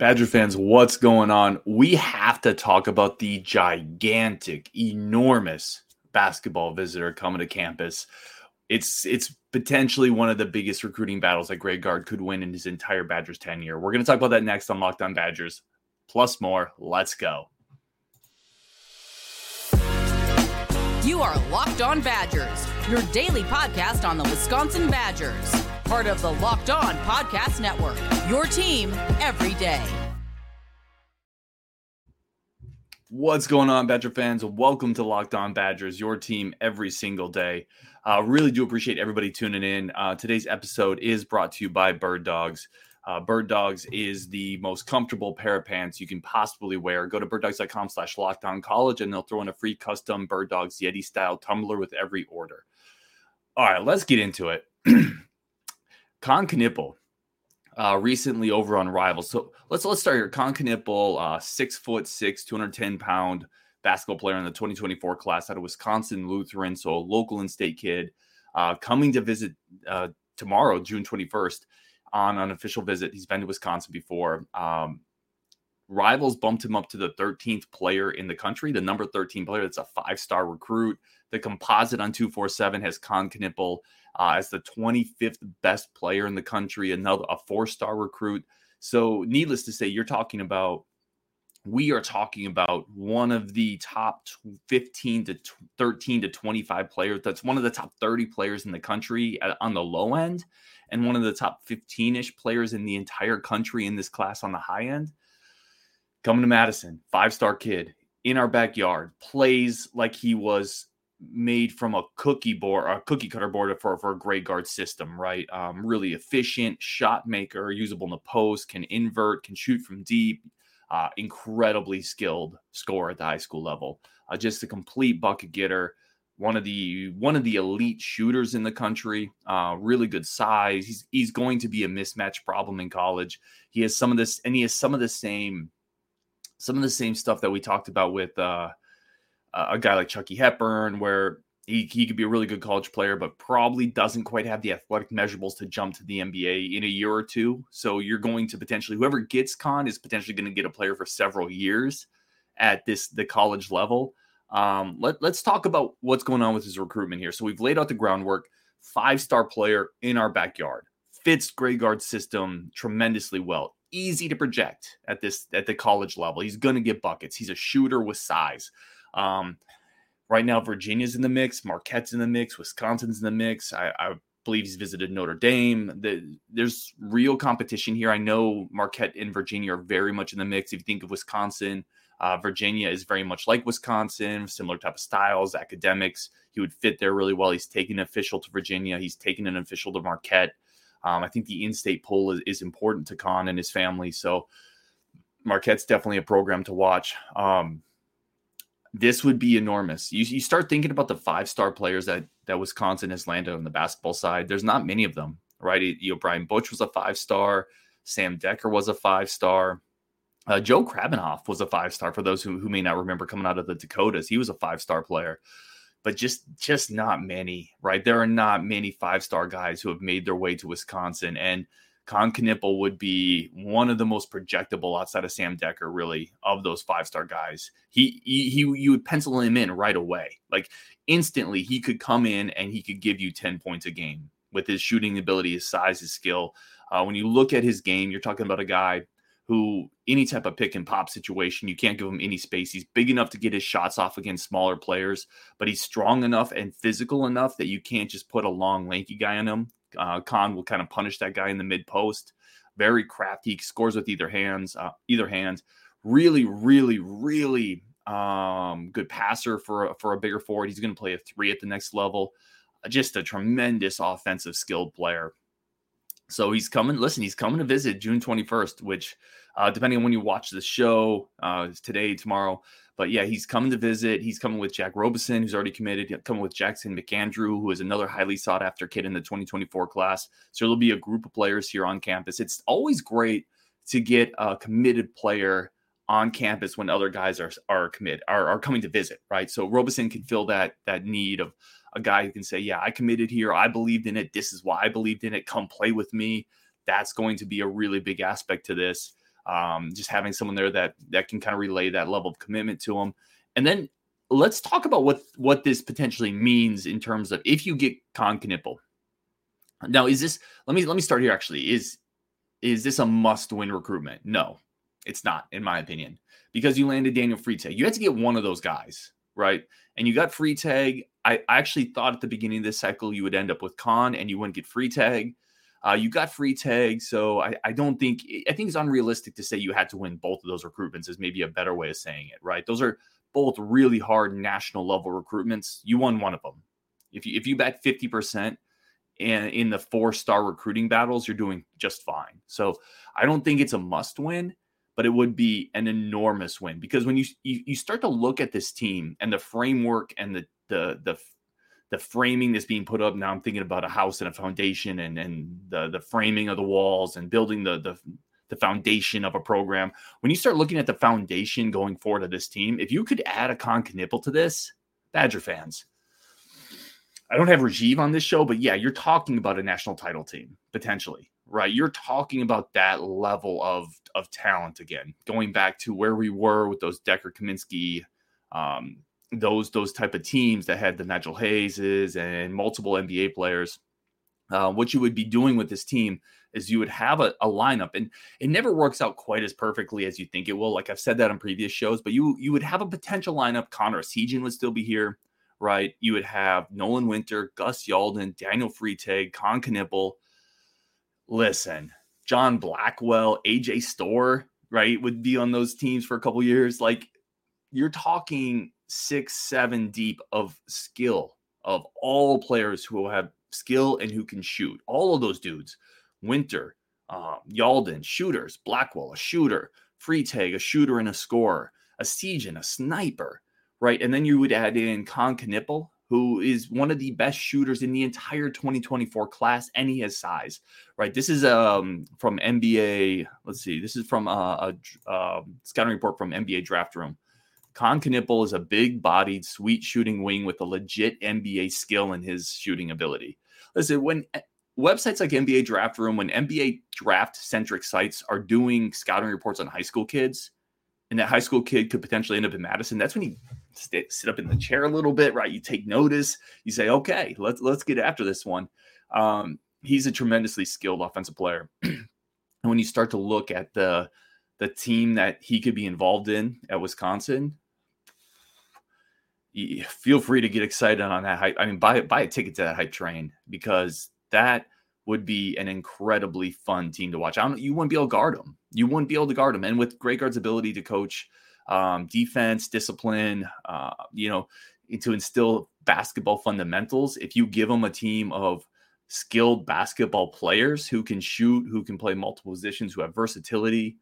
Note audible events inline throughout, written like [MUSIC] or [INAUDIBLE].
Badger fans, what's going on? We have to talk about the gigantic, enormous basketball visitor coming to campus. It's it's potentially one of the biggest recruiting battles that Greg Gard could win in his entire Badgers tenure. We're going to talk about that next on Locked On Badgers, plus more. Let's go. You are Locked On Badgers, your daily podcast on the Wisconsin Badgers part of the Locked On Podcast Network. Your team every day. What's going on, Badger fans? Welcome to Locked On Badgers, your team every single day. Uh, really do appreciate everybody tuning in. Uh, today's episode is brought to you by Bird Dogs. Uh, Bird Dogs is the most comfortable pair of pants you can possibly wear. Go to birddogs.com slash locked on college and they'll throw in a free custom Bird Dogs Yeti style tumbler with every order. All right, let's get into it. [CLEARS THROAT] Kon Knueppel, uh, recently over on Rivals. So let's let's start here. Kon Knueppel, uh, six foot six, 210 pound basketball player in the 2024 class out of Wisconsin Lutheran, so a local and state kid, uh, coming to visit uh, tomorrow, June 21st, on an official visit. He's been to Wisconsin before. Um, Rivals bumped him up to the 13th player in the country, the number 13 player. That's a five star recruit. The composite on 247 has Kon Knueppel uh, as the 25th best player in the country, another a four star recruit. So, needless to say, you're talking about we are talking about one of the top 15 to 13 to 25 players. That's one of the top 30 players in the country at, on the low end, and one of the top 15 ish players in the entire country in this class on the high end coming to Madison, five star kid in our backyard, plays like he was made from a cookie board, a cookie cutter board for, for a Greg Gard system, right? Um, really efficient shot maker, usable in the post, can invert, can shoot from deep, uh, incredibly skilled scorer at the high school level. Uh, just a complete bucket getter. One of the one of the elite shooters in the country. Uh, really good size. He's he's going to be a mismatch problem in college. He has some of this, and he has some of the same some of the same stuff that we talked about with a guy like Chucky Hepburn, where he, he could be a really good college player, but probably doesn't quite have the athletic measurables to jump to the NBA in a year or two. So you're going to potentially whoever gets Kon is potentially going to get a player for several years at this the college level. Um, let, let's talk about what's going on with his recruitment here. So we've laid out the groundwork. Five star player in our backyard fits Greg Gard's system tremendously well easy to project at this at the college level. He's going to get buckets. He's a shooter with size. Um, right now, Virginia's in the mix, Marquette's in the mix, Wisconsin's in the mix. I, I believe he's visited Notre Dame. The, there's real competition here. I know Marquette and Virginia are very much in the mix. If you think of Wisconsin, uh, Virginia is very much like Wisconsin, similar type of styles, academics. He would fit there really well. He's taken an official to Virginia. He's taken an official to Marquette. Um, I think the in-state pull is, is, important to Kon and his family. So Marquette's definitely a program to watch. Um, this would be enormous. You, you start thinking about the five-star players that that Wisconsin has landed on the basketball side. There's not many of them, right? You know, Brian Butch was a five-star. Sam Decker was a five-star. Uh, Joe Krabbenhoft was a five-star. For those who, who may not remember, coming out of the Dakotas, he was a five-star player but just just not many, right? There are not many five star guys who have made their way to Wisconsin, and Kon Knueppel would be one of the most projectable outside of Sam Decker, really, of those five star guys. He, he he you would pencil him in right away, like instantly. He could come in and he could give you ten points a game with his shooting ability, his size, his skill. Uh, when you look at his game, you're talking about a guy who any type of pick and pop situation, you can't give him any space. He's big enough to get his shots off against smaller players, but he's strong enough and physical enough that you can't just put a long, lanky guy on him. Uh, Kon will kind of punish that guy in the mid post. Very crafty, He scores with either hands, uh, either hand. Really, really, really um, good passer for for a bigger forward. He's going to play a three at the next level. Just a tremendous offensive skilled player. So he's coming. Listen, he's coming to visit June 21st, which uh, depending on when you watch the show, uh, today, tomorrow. But yeah, he's coming to visit. He's coming with Jack Robeson, who's already committed, coming with Jackson McAndrew, who is another highly sought after kid in the 2024 class. So there'll be a group of players here on campus. It's always great to get a committed player on campus when other guys are are commit are, are coming to visit, right? So Robeson can fill that that need of a guy who can say, "Yeah, I committed here. I believed in it. This is why I believed in it. Come play with me." That's going to be a really big aspect to this. Um, just having someone there that that can kind of relay that level of commitment to them. And then let's talk about what what this potentially means in terms of if you get Kon Knueppel. Now, is this let me let me start here actually. Is is this a must-win recruitment? No, it's not, in my opinion, because you landed Daniel Freitag. You had to get one of those guys, right? And you got Freitag. I, I actually thought at the beginning of this cycle you would end up with Kon and you wouldn't get Freitag. Uh, you got Freitags, so I, I don't think I think it's unrealistic to say you had to win both of those recruitments. Is maybe a better way of saying it, right? Those are both really hard national level recruitments. You won one of them. If you if you bet fifty percent and in the four star recruiting battles, you're doing just fine. So I don't think it's a must win, but it would be an enormous win because when you you, you start to look at this team and the framework and the the the the framing that's being put up now i'm thinking about a house and a foundation and and the the framing of the walls and building the the the foundation of a program. When you start looking at the foundation going forward of this team if you could add a Kon Knueppel to this badger fans. I don't have rajiv on this show but yeah you're talking about a national title team potentially right? You're talking about that level of of talent again going back to where we were with those decker kaminsky um, those those type of teams that had the Nigel Hayeses and multiple NBA players, uh, what you would be doing with this team is you would have a, a, lineup, and it never works out quite as perfectly as you think it will. Like I've said that on previous shows, but you you would have a potential lineup. Connor Essegian would still be here, right? You would have Nolan Winter, Gus Yalden, Daniel Freitag, Kon Knueppel. Listen, John Blackwell, AJ Storr, right, would be on those teams for a couple years. Like you're talking six, seven deep of skill of all players who have skill and who can shoot. All of those dudes, Winter, um, Yalden, shooters, Blackwell, a shooter, Freitag, a shooter and a scorer, Essegian, a sniper, right? And then you would add in Kon Knueppel, who is one of the best shooters in the entire 2024 class, and he has size, right? This is um, from NBA. Let's see, this is from uh, a, a, a scouting report from NBA Draft Room. Kon Knueppel is a big bodied, sweet shooting wing with a legit NBA skill in his shooting ability. Listen, when eh, websites like NBA Draft Room, when NBA draft centric sites are doing scouting reports on high school kids, and that high school kid could potentially end up in Madison, that's when you sit, sit up in the chair a little bit, right? You take notice, you say, okay, let's let's get after this one. Um, he's a tremendously skilled offensive player. [CLEARS THROAT] and when you start to look at the the team that he could be involved in at Wisconsin, feel free to get excited on that hype. I mean, buy buy a ticket to that hype train because that would be an incredibly fun team to watch. I don't, you wouldn't be able to guard them. You wouldn't be able to guard them. And with Greg Gard's ability to coach um, defense, discipline, uh, you know, to instill basketball fundamentals, if you give them a team of skilled basketball players who can shoot, who can play multiple positions, who have versatility,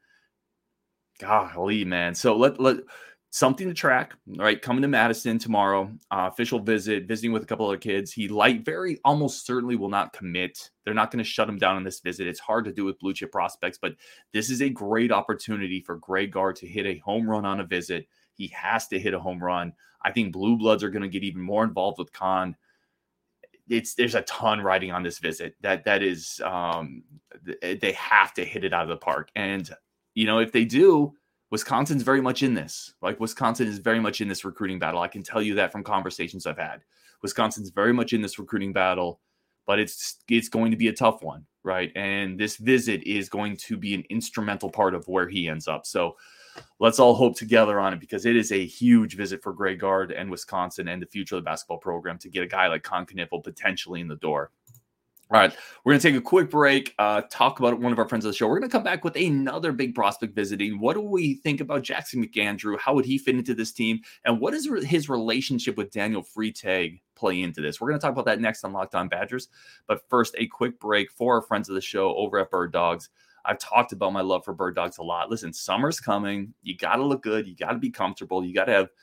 golly, man. So let let something to track, right? Coming to Madison tomorrow, uh, official visit, visiting with a couple other kids. He light very almost certainly will not commit. They're not going to shut him down on this visit. It's hard to do with blue chip prospects, but this is a great opportunity for Greg Gard to hit a home run on a visit. He has to hit a home run. I think blue bloods are going to get even more involved with Kon. It's there's a ton riding on this visit. That that is um they have to hit it out of the park. And you know, if they do, Wisconsin's very much in this. Like Wisconsin is very much in this recruiting battle. I can tell you that from conversations I've had. Wisconsin's very much in this recruiting battle, but it's it's going to be a tough one, right? And this visit is going to be an instrumental part of where he ends up. So let's all hope together on it because it is a huge visit for Greg Gard and Wisconsin and the future of the basketball program to get a guy like Kon Knueppel potentially in the door. All right, we're going to take a quick break, uh, talk about one of our friends of the show. We're going to come back with another big prospect visiting. What do we think about Jackson McAndrew? How would he fit into this team? And what is does his relationship with Daniel Freitag play into this? We're going to talk about that next on Locked On Badgers. But first, a quick break for our friends of the show over at Bird Dogs. I've talked about my love for Bird Dogs a lot. Listen, summer's coming. You got to look good. You got to be comfortable. You got to have –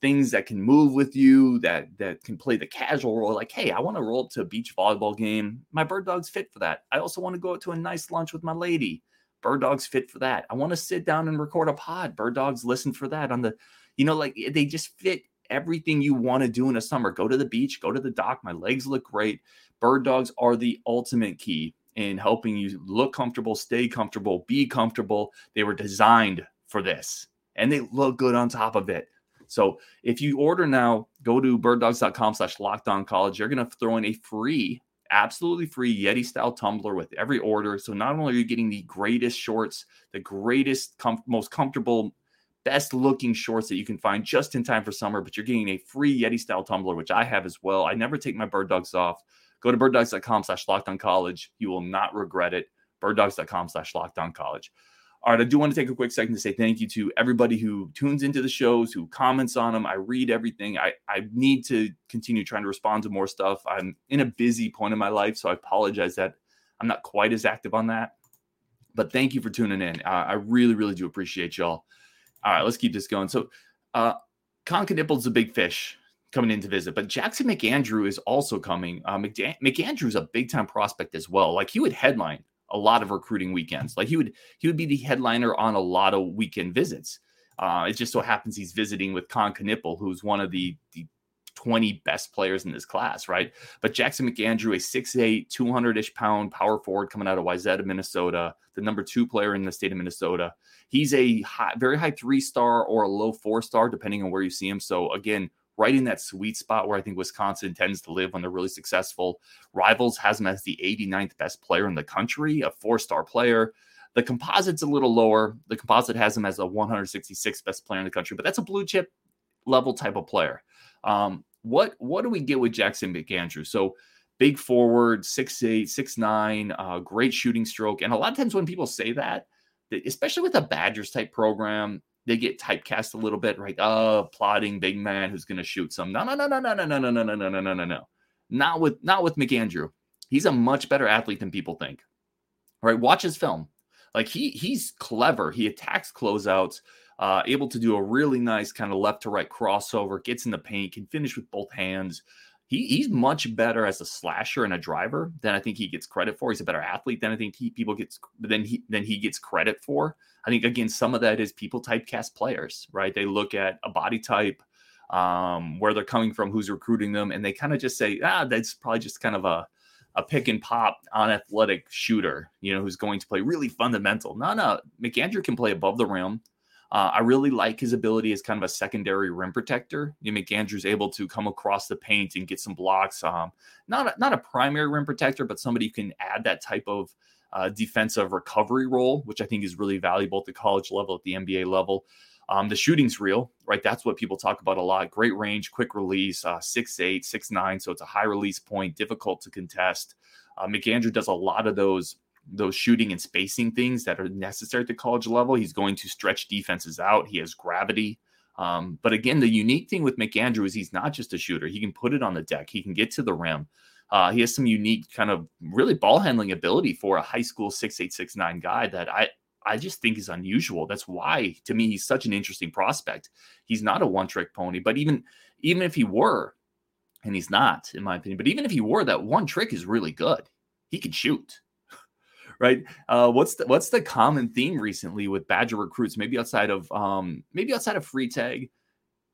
things that can move with you that that can play the casual role like hey i want to roll up to a beach volleyball game. My bird dog's fit for that. I also want to go out to a nice lunch with my lady. Bird dog's fit for that. I want to sit down and record a pod. Bird dogs listen for that on the you know like they just fit everything you want to do in a summer. Go to the beach go to the dock. My legs look great. Bird dogs are the ultimate key in helping you look comfortable, stay comfortable, be comfortable. They were designed for this and they look good on top of it. So if you order now, go to birddogs.com slash locked on college. You're going to throw in a free, absolutely free Yeti style tumbler with every order. So not only are you getting the greatest shorts, the greatest, com- most comfortable, best looking shorts that you can find just in time for summer, but you're getting a free Yeti style tumbler, which I have as well. I never take my bird dogs off. Go to birddogs.com slash locked on college. You will not regret it. Birddogs.com slash locked on college. All right, I do want to take a quick second to say thank you to everybody who tunes into the shows, who comments on them. I read everything. I, I need to continue trying to respond to more stuff. I'm in a busy point in my life, so I apologize that I'm not quite as active on that. But thank you for tuning in. Uh, I really, really do appreciate y'all. All right, let's keep this going. So, uh, is a big fish coming in to visit, but Jackson McAndrew is also coming. Uh, McDan- McAndrew is a big time prospect as well. Like he would headline a lot of recruiting weekends. Like he would he would be the headliner on a lot of weekend visits. Uh, it just so happens he's visiting with Kon Knueppel, who's one of the the 20 best players in this class, right? But Jackson McAndrew, a 6'8, 200 ish pound power forward coming out of Wayzata, Minnesota, the number two player in the state of Minnesota. He's a high, very high three star or a low four star, depending on where you see him. So, again, right in that sweet spot where I think Wisconsin tends to live when they're really successful. Rivals has him as the 89th best player in the country, a four star player. The composite's a little lower. The composite has him as a 166th best player in the country, but that's a blue chip level type of player. Um, what what do we get with Jackson McAndrew? So big forward, 6'8, 6'9, uh, great shooting stroke. And a lot of times when people say that, especially with a Badgers type program, they get typecast a little bit, right? Oh, plotting big man who's going to shoot some. No, no, no, no, no, no, no, no, no, no, no, no, no, no, no. Not with not with McAndrew. He's a much better athlete than people think. Right? Watch his film. Like he he's clever. He attacks closeouts, uh, able to do a really nice kind of left to right crossover, gets in the paint, can finish with both hands. He, he's much better as a slasher and a driver than I think he gets credit for. He's a better athlete than I think he, people gets than he than he gets credit for. I think again, some of that is people typecast players, right? They look at a body type, um, where they're coming from, who's recruiting them, and they kind of just say, ah, that's probably just kind of a a pick and pop unathletic shooter, you know, who's going to play really fundamental. No, no, McAndrew can play above the rim. Uh, I really like his ability as kind of a secondary rim protector. You know, McAndrew's able to come across the paint and get some blocks. Um, not a, not a primary rim protector, but somebody who can add that type of uh, defensive recovery role, which I think is really valuable at the college level, at the NBA level. Um, the shooting's real, right? That's what people talk about a lot. Great range, quick release, uh, six eight, six nine. So it's a high release point, difficult to contest. Uh, McAndrew does a lot of those those shooting and spacing things that are necessary at the college level. He's going to stretch defenses out. He has gravity. Um, but again, the unique thing with McAndrew is he's not just a shooter. He can put it on the deck. He can get to the rim. Uh, he has some unique kind of really ball handling ability for a high school six eight six nine guy that I I just think is unusual. That's why to me he's such an interesting prospect. He's not a one trick pony, but even even if he were, and he's not in my opinion, but even if he were, that one trick is really good. He can shoot. [LAUGHS] right? Uh, what's the what's the common theme recently with Badger recruits? Maybe outside of um, maybe outside of Freitag,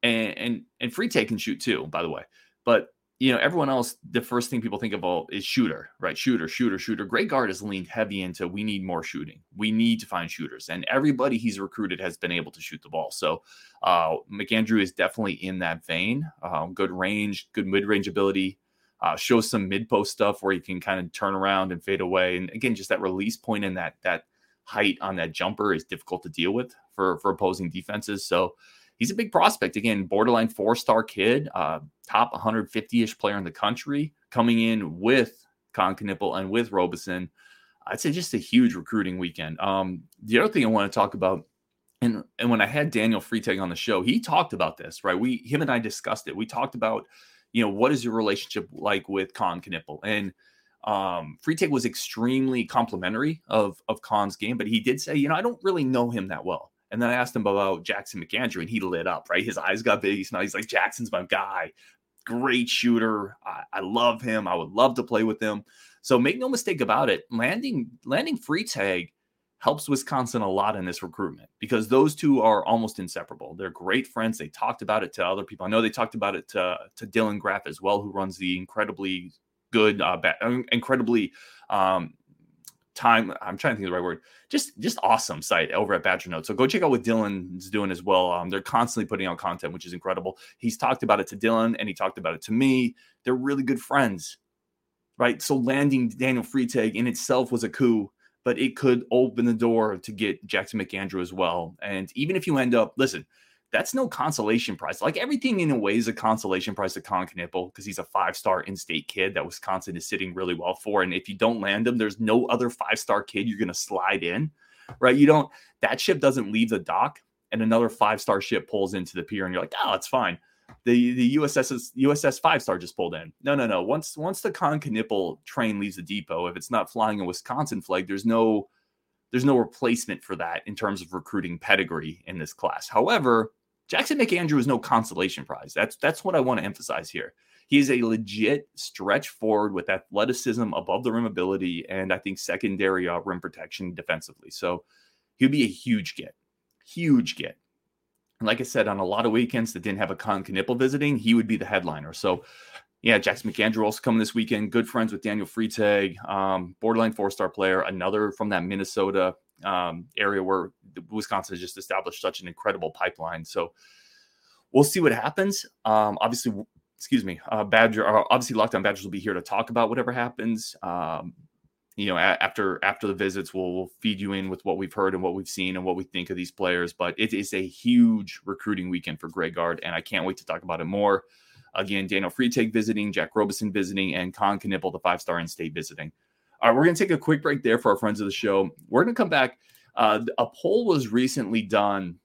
and and and Freitag can shoot too, by the way. But you know, everyone else, the first thing people think about is shooter, right? Shooter, shooter, shooter. Greg Gard has leaned heavy into we need more shooting. We need to find shooters. And everybody he's recruited has been able to shoot the ball. So uh, McAndrew is definitely in that vein. Um, good range, good mid range ability. Uh, shows some mid post stuff where he can kind of turn around and fade away. And again, just that release point and that that height on that jumper is difficult to deal with for for opposing defenses. So he's a big prospect. Again, borderline four star kid, uh, top 150 ish player in the country, coming in with Kon Knueppel and with Robeson. I'd say just a huge recruiting weekend. Um, the other thing I want to talk about, and and when I had Daniel Freitag on the show, he talked about this, right? We him and I discussed it. We talked about, you know, what is your relationship like with Kon Knueppel? And um Freitag was extremely complimentary of of Kon's game, but he did say, you know, I don't really know him that well. And then I asked him about Jackson McAndrew, and he lit up, right? His eyes got big. He's now he's like, Jackson's my guy. Great shooter. I, I love him. I would love to play with him. So make no mistake about it, landing landing Freitag helps Wisconsin a lot in this recruitment because those two are almost inseparable. They're great friends. They talked about it to other people. I know they talked about it to, to Dylan Graff as well, who runs the incredibly good, uh, incredibly um, time. I'm trying to think of the right word. Just just awesome site over at Badger Notes. So go check out what Dylan's doing as well. Um, they're constantly putting out content, which is incredible. He's talked about it to Dylan and he talked about it to me. They're really good friends, right? So landing Daniel Freitag in itself was a coup, but it could open the door to get Jackson McAndrew as well. And even if you end up, listen, that's no consolation prize. Like everything in a way is a consolation prize to Kon Knueppel because he's a five star in state kid that Wisconsin is sitting really well for. And if you don't land him, there's no other five star kid you're going to slide in, right? You don't, that ship doesn't leave the dock and another five star ship pulls into the pier and you're like, oh, it's fine. The the USS USS five star just pulled in. No, no, no. Once once the Kon Knueppel train leaves the depot, if it's not flying a Wisconsin flag, there's no there's no replacement for that in terms of recruiting pedigree in this class. However, Jackson McAndrew is no consolation prize. That's that's what I want to emphasize here. He's a legit stretch forward with athleticism, above the rim ability, and I think secondary uh, rim protection defensively. So he'd be a huge get, huge get. And like I said, on a lot of weekends that didn't have a Kon Knueppel visiting, he would be the headliner. So yeah, Jackson McAndrew also coming this weekend. Good friends with Daniel Freitag, um, borderline four star player, another from that Minnesota um, area where Wisconsin has just established such an incredible pipeline. So we'll see what happens. Um, obviously, excuse me, uh, Badger, uh, obviously, Locked On Badgers will be here to talk about whatever happens. Um, you know, a- after after the visits, we'll, we'll feed you in with what we've heard and what we've seen and what we think of these players. But it is a huge recruiting weekend for Greg Gard, and I can't wait to talk about it more. Again, Daniel Freitag visiting, Jack Robeson visiting, and Kon Knueppel, the five star in state visiting. All right, we're going to take a quick break there for our friends of the show. We're going to come back. Uh, a poll was recently done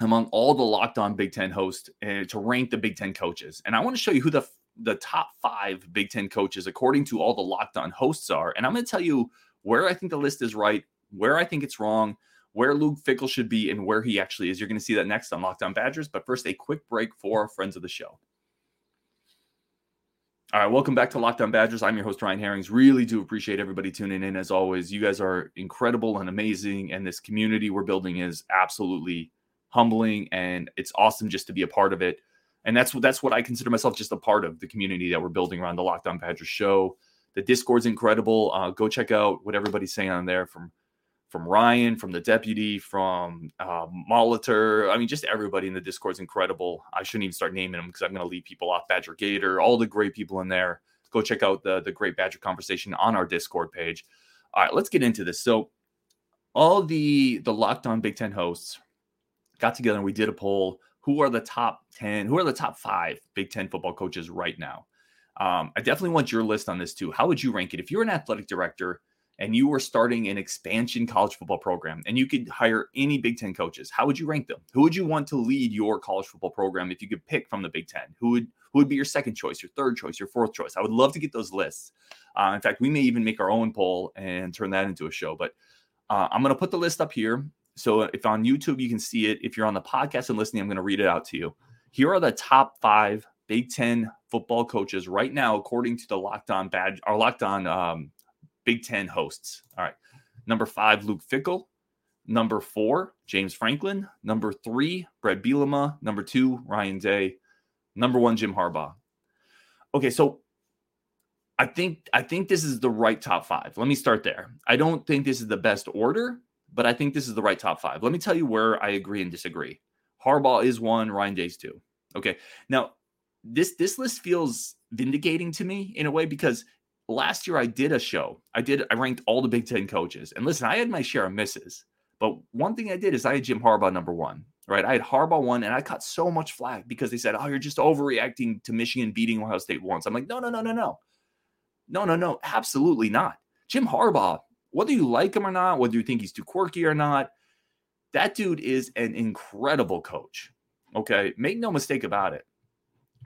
among all the Locked On Big Ten hosts uh, to rank the Big Ten coaches, and I want to show you who the the top five Big Ten coaches according to all the Locked On hosts are, and I'm going to tell you where I think the list is right, where I think it's wrong, where Luke Fickell should be, and where he actually is. You're going to see that next on Locked On Badgers. But first, a quick break for our friends of the show. All right, welcome back to Locked On Badgers. I'm your host Ryan Herrings. Really do appreciate everybody tuning in as always. You guys are incredible and amazing, and this community we're building is absolutely humbling, and it's awesome just to be a part of it. And that's what that's what I consider myself just a part of the community that we're building around the Locked On Badgers show. The Discord's incredible. Uh, go check out what everybody's saying on there from from Ryan, from the deputy, from uh, Molitor. I mean, just everybody in the Discord is incredible. I shouldn't even start naming them because I'm going to leave people off. Badger Gator, all the great people in there. Go check out the the great Badger conversation on our Discord page. All right, let's get into this. So, all the the Locked On Big Ten hosts got together and we did a poll. Who are the top ten? Who are the top five Big Ten football coaches right now? Um, I definitely want your list on this too. How would you rank it if you're an athletic director? And you were starting an expansion college football program and you could hire any Big Ten coaches, how would you rank them? Who would you want to lead your college football program if you could pick from the Big Ten? Who would who would be your second choice, your third choice, your fourth choice? I would love to get those lists. Uh, in fact, we may even make our own poll and turn that into a show. But uh, I'm going to put the list up here. So if on YouTube you can see it, if you're on the podcast and listening, I'm going to read it out to you. Here are the top five Big Ten football coaches right now, according to the Locked On Badge or Locked On um, Big Ten hosts. All right. Number five, Luke Fickell. Number four, James Franklin. Number three, Bret Bielema. Number two, Ryan Day. Number one, Jim Harbaugh. Okay, so I think I think this is the right top five. Let me start there. I don't think this is the best order, but I think this is the right top five. Let me tell you where I agree and disagree. Harbaugh is one, Ryan Day's two. Okay. Now, this this list feels vindicating to me in a way because last year I did a show. I did I ranked all the Big Ten coaches. And listen, I had my share of misses. But one thing I did is I had Jim Harbaugh number one. Right. I had Harbaugh one and I got so much flack because they said, Oh, you're just overreacting to Michigan beating Ohio State once. I'm like, no, no, no, no, no. No, no, no, absolutely not. Jim Harbaugh, whether you like him or not, whether you think he's too quirky or not, that dude is an incredible coach. Okay. Make no mistake about it.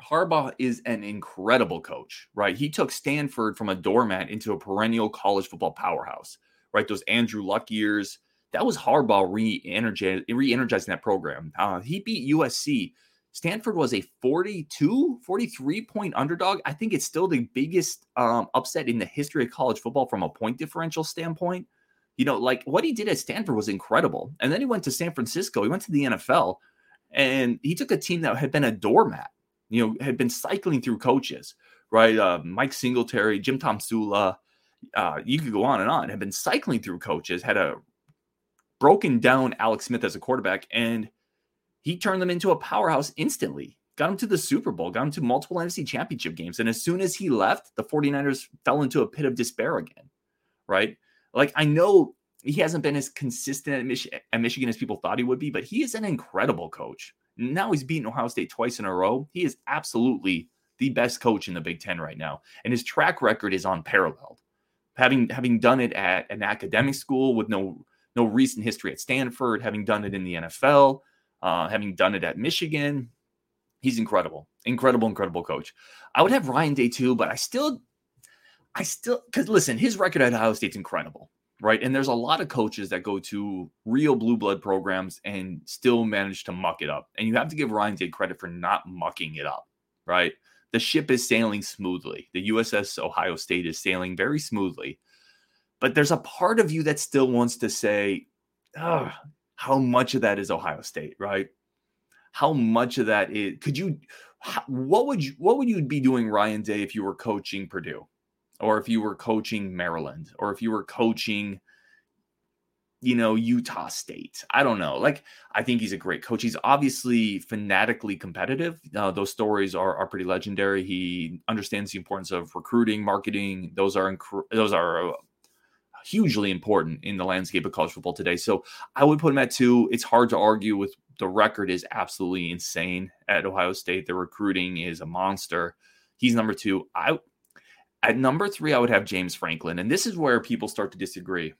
Harbaugh is an incredible coach, right? He took Stanford from a doormat into a perennial college football powerhouse, right? Those Andrew Luck years, that was Harbaugh re-energizing, re-energizing that program. Uh, he beat USC. Stanford was a 42, 43 point underdog. I think it's still the biggest um, upset in the history of college football from a point differential standpoint. You know, like what he did at Stanford was incredible. And then he went to San Francisco. He went to the NFL and he took a team that had been a doormat you know, had been cycling through coaches, right? Uh, Mike Singletary, Jim Tomsula, uh, you could go on and on, had been cycling through coaches, had a broken down Alex Smith as a quarterback, and he turned them into a powerhouse instantly. Got him to the Super Bowl, got him to multiple NFC championship games. And as soon as he left, the 49ers fell into a pit of despair again, right? Like, I know he hasn't been as consistent at, Mich- at Michigan as people thought he would be, but he is an incredible coach. Now he's beaten Ohio State twice in a row. He is absolutely the best coach in the Big Ten right now, and his track record is unparalleled. Having having done it at an academic school with no no recent history at Stanford, having done it in the NFL, uh, having done it at Michigan, he's incredible, incredible, incredible coach. I would have Ryan Day too, but I still, I still because listen, his record at Ohio State's incredible right? And there's a lot of coaches that go to real blue blood programs and still manage to muck it up. And you have to give Ryan Day credit for not mucking it up, right? The ship is sailing smoothly. The USS Ohio State is sailing very smoothly. But there's a part of you that still wants to say, how much of that is Ohio State, right? How much of that is could you what would you what would you be doing Ryan Day if you were coaching Purdue? Or if you were coaching Maryland, or if you were coaching, you know, Utah State. I don't know. Like, I think he's a great coach. He's obviously fanatically competitive. Uh, those stories are, are pretty legendary. He understands the importance of recruiting, marketing. Those are inc- those are uh, hugely important in the landscape of college football today. So I would put him at two. It's hard to argue with the record is absolutely insane at Ohio State. The recruiting is a monster. He's number two. I at number three, I would have James Franklin. And this is where people start to disagree.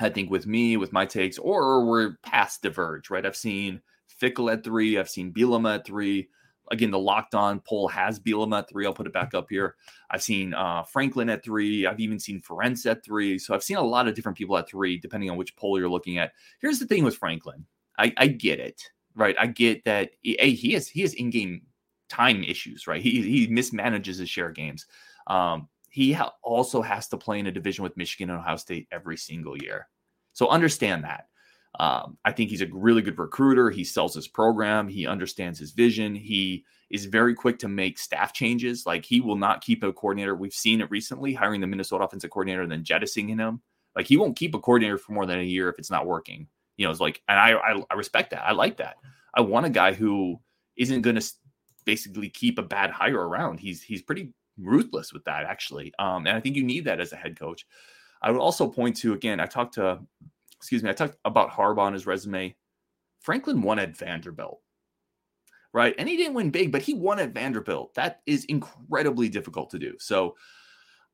I think with me, with my takes, or we're past diverge, right? I've seen Fickell at three. I've seen Bielema at three. Again, the locked on poll has Bielema at three. I'll put it back up here. I've seen uh, Franklin at three. I've even seen Ferentz at three. So I've seen a lot of different people at three, depending on which poll you're looking at. Here's the thing with Franklin. I, I get it, right? I get that. A, he has he has in game time issues, right? He he mismanages his share games. Um, he ha- also has to play in a division with Michigan and Ohio State every single year. So understand that. Um, I think he's a really good recruiter. He sells his program. He understands his vision. He is very quick to make staff changes. Like he will not keep a coordinator. We've seen it recently, hiring the Minnesota offensive coordinator and then jettisoning him. Like he won't keep a coordinator for more than a year if it's not working. You know, it's like, and I, I, I respect that. I like that. I want a guy who isn't going to basically keep a bad hire around. He's he's pretty ruthless with that, actually. Um, and I think you need that as a head coach. I would also point to again, I talked to, excuse me, I talked about Harbaugh on his resume. Franklin won at Vanderbilt, right? And he didn't win big, but he won at Vanderbilt. That is incredibly difficult to do. So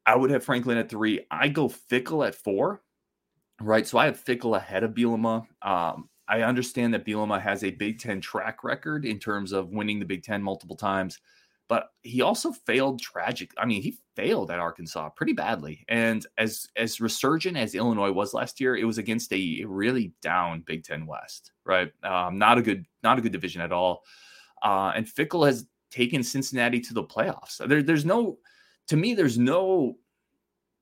I would have Franklin at three. I go Fickell at four, right? So I have Fickell ahead of Bielema. Um, I understand that Bielema has a Big Ten track record in terms of winning the Big Ten multiple times but he also failed tragic. I mean, he failed at Arkansas pretty badly. And as as resurgent as Illinois was last year, it was against a really down Big Ten West, right? Um, not a good, not a good division at all. Uh, and Fickell has taken Cincinnati to the playoffs. There, there's no, to me, there's no,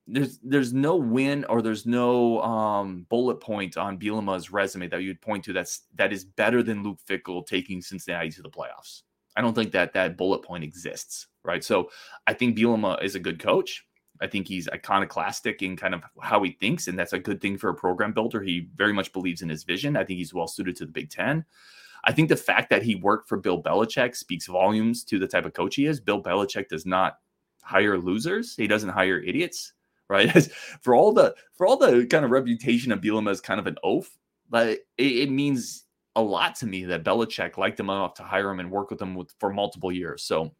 there's there's no win or there's no um, bullet point on Bielema's resume that you'd point to that's that is better than Luke Fickell taking Cincinnati to the playoffs. I don't think that that bullet point exists, right? So I think Bielema is a good coach. I think he's iconoclastic in kind of how he thinks, and that's a good thing for a program builder. He very much believes in his vision. I think he's well suited to the Big Ten. I think the fact that he worked for Bill Belichick speaks volumes to the type of coach he is. Bill Belichick does not hire losers; he doesn't hire idiots, [LAUGHS] right? for all the for all the kind of reputation of Bielema as kind of an oaf, but it, it means a lot to me that Belichick liked him enough to hire him and work with him with, for multiple years. So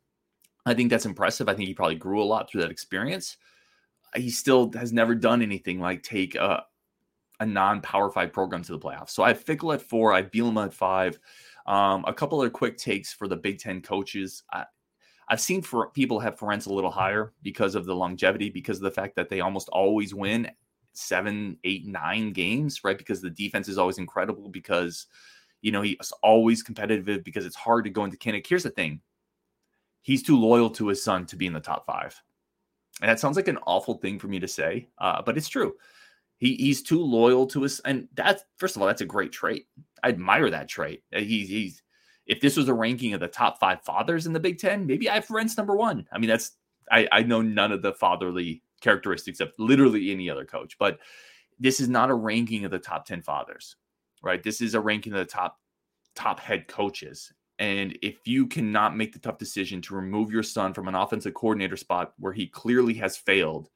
I think that's impressive. I think he probably grew a lot through that experience. He still has never done anything like take a, a non power five program to the playoffs. So I have Fickell at four, I have Bielema at five. Um, a couple of quick takes for the Big Ten coaches. I, I've seen for people have Ferentz a little higher because of the longevity, because of the fact that they almost always win seven, eight, nine games, right? Because the defense is always incredible because you know, he's always competitive because it's hard to go into Kinnick. Here's the thing he's too loyal to his son to be in the top five. And that sounds like an awful thing for me to say, uh, but it's true. He, he's too loyal to his, and that's first of all, that's a great trait. I admire that trait. Uh, he's, if this was a ranking of the top five fathers in the Big Ten, maybe I have Ferentz number one. I mean, that's, I, I know none of the fatherly characteristics of literally any other coach. But this is not a ranking of the top 10 fathers, right? This is a ranking of the top top head coaches. And if you cannot make the tough decision to remove your son from an offensive coordinator spot where he clearly has failed,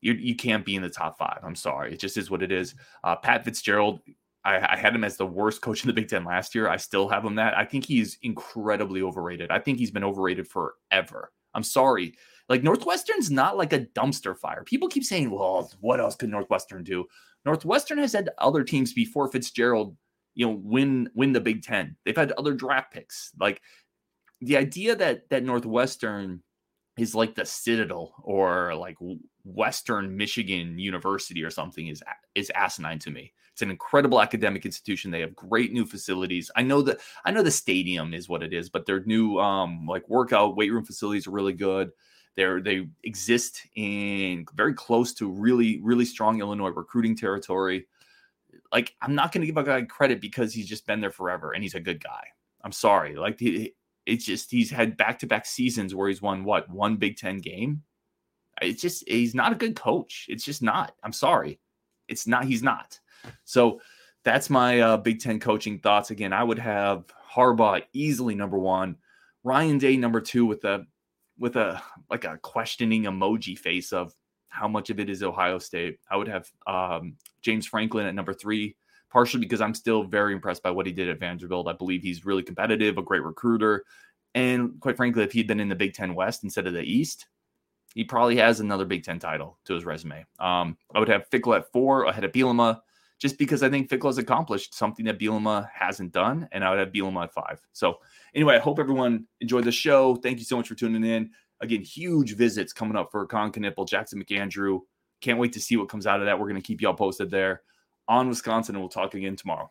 you, you can't be in the top five. I'm sorry. It just is what it is. Uh, Pat Fitzgerald, I, I, had him as the worst coach in the Big Ten last year. I still have him that. I think he's incredibly overrated. I think he's been overrated forever. I'm sorry. Like Northwestern's not like a dumpster fire. People keep saying, well, what else could Northwestern do? Northwestern has had other teams before Fitzgerald, you know, win win the Big Ten. They've had other draft picks. Like the idea that that Northwestern is like the Citadel or like Western Michigan University or something is is asinine to me. It's an incredible academic institution. They have great new facilities. I know that I know the stadium is what it is, but their new um like workout weight room facilities are really good. They're they exist in very close to really really strong Illinois recruiting territory. Like I'm not going to give a guy credit because he's just been there forever and he's a good guy. I'm sorry. Like it's just he's had back to back seasons where he's won what one Big Ten game. It's just he's not a good coach. It's just not. I'm sorry. It's not. He's not. So that's my uh, Big Ten coaching thoughts. Again, I would have Harbaugh easily number one, Ryan Day number two with a with a like a questioning emoji face of how much of it is Ohio State. I would have um, James Franklin at number three, partially because I'm still very impressed by what he did at Vanderbilt. I believe he's really competitive, a great recruiter. And quite frankly, if he'd been in the Big Ten West instead of the East, he probably has another Big Ten title to his resume. Um, I would have Fickell at four ahead of Bielema, just because I think Fickell has accomplished something that Bielema hasn't done, and I would have Bielema at five. So anyway, I hope everyone enjoyed the show. Thank you so much for tuning in. Again, huge visits coming up for Colin Knueppel, Jackson McAndrew. Can't wait to see what comes out of that. We're going to keep y'all posted there on Wisconsin, and we'll talk again tomorrow.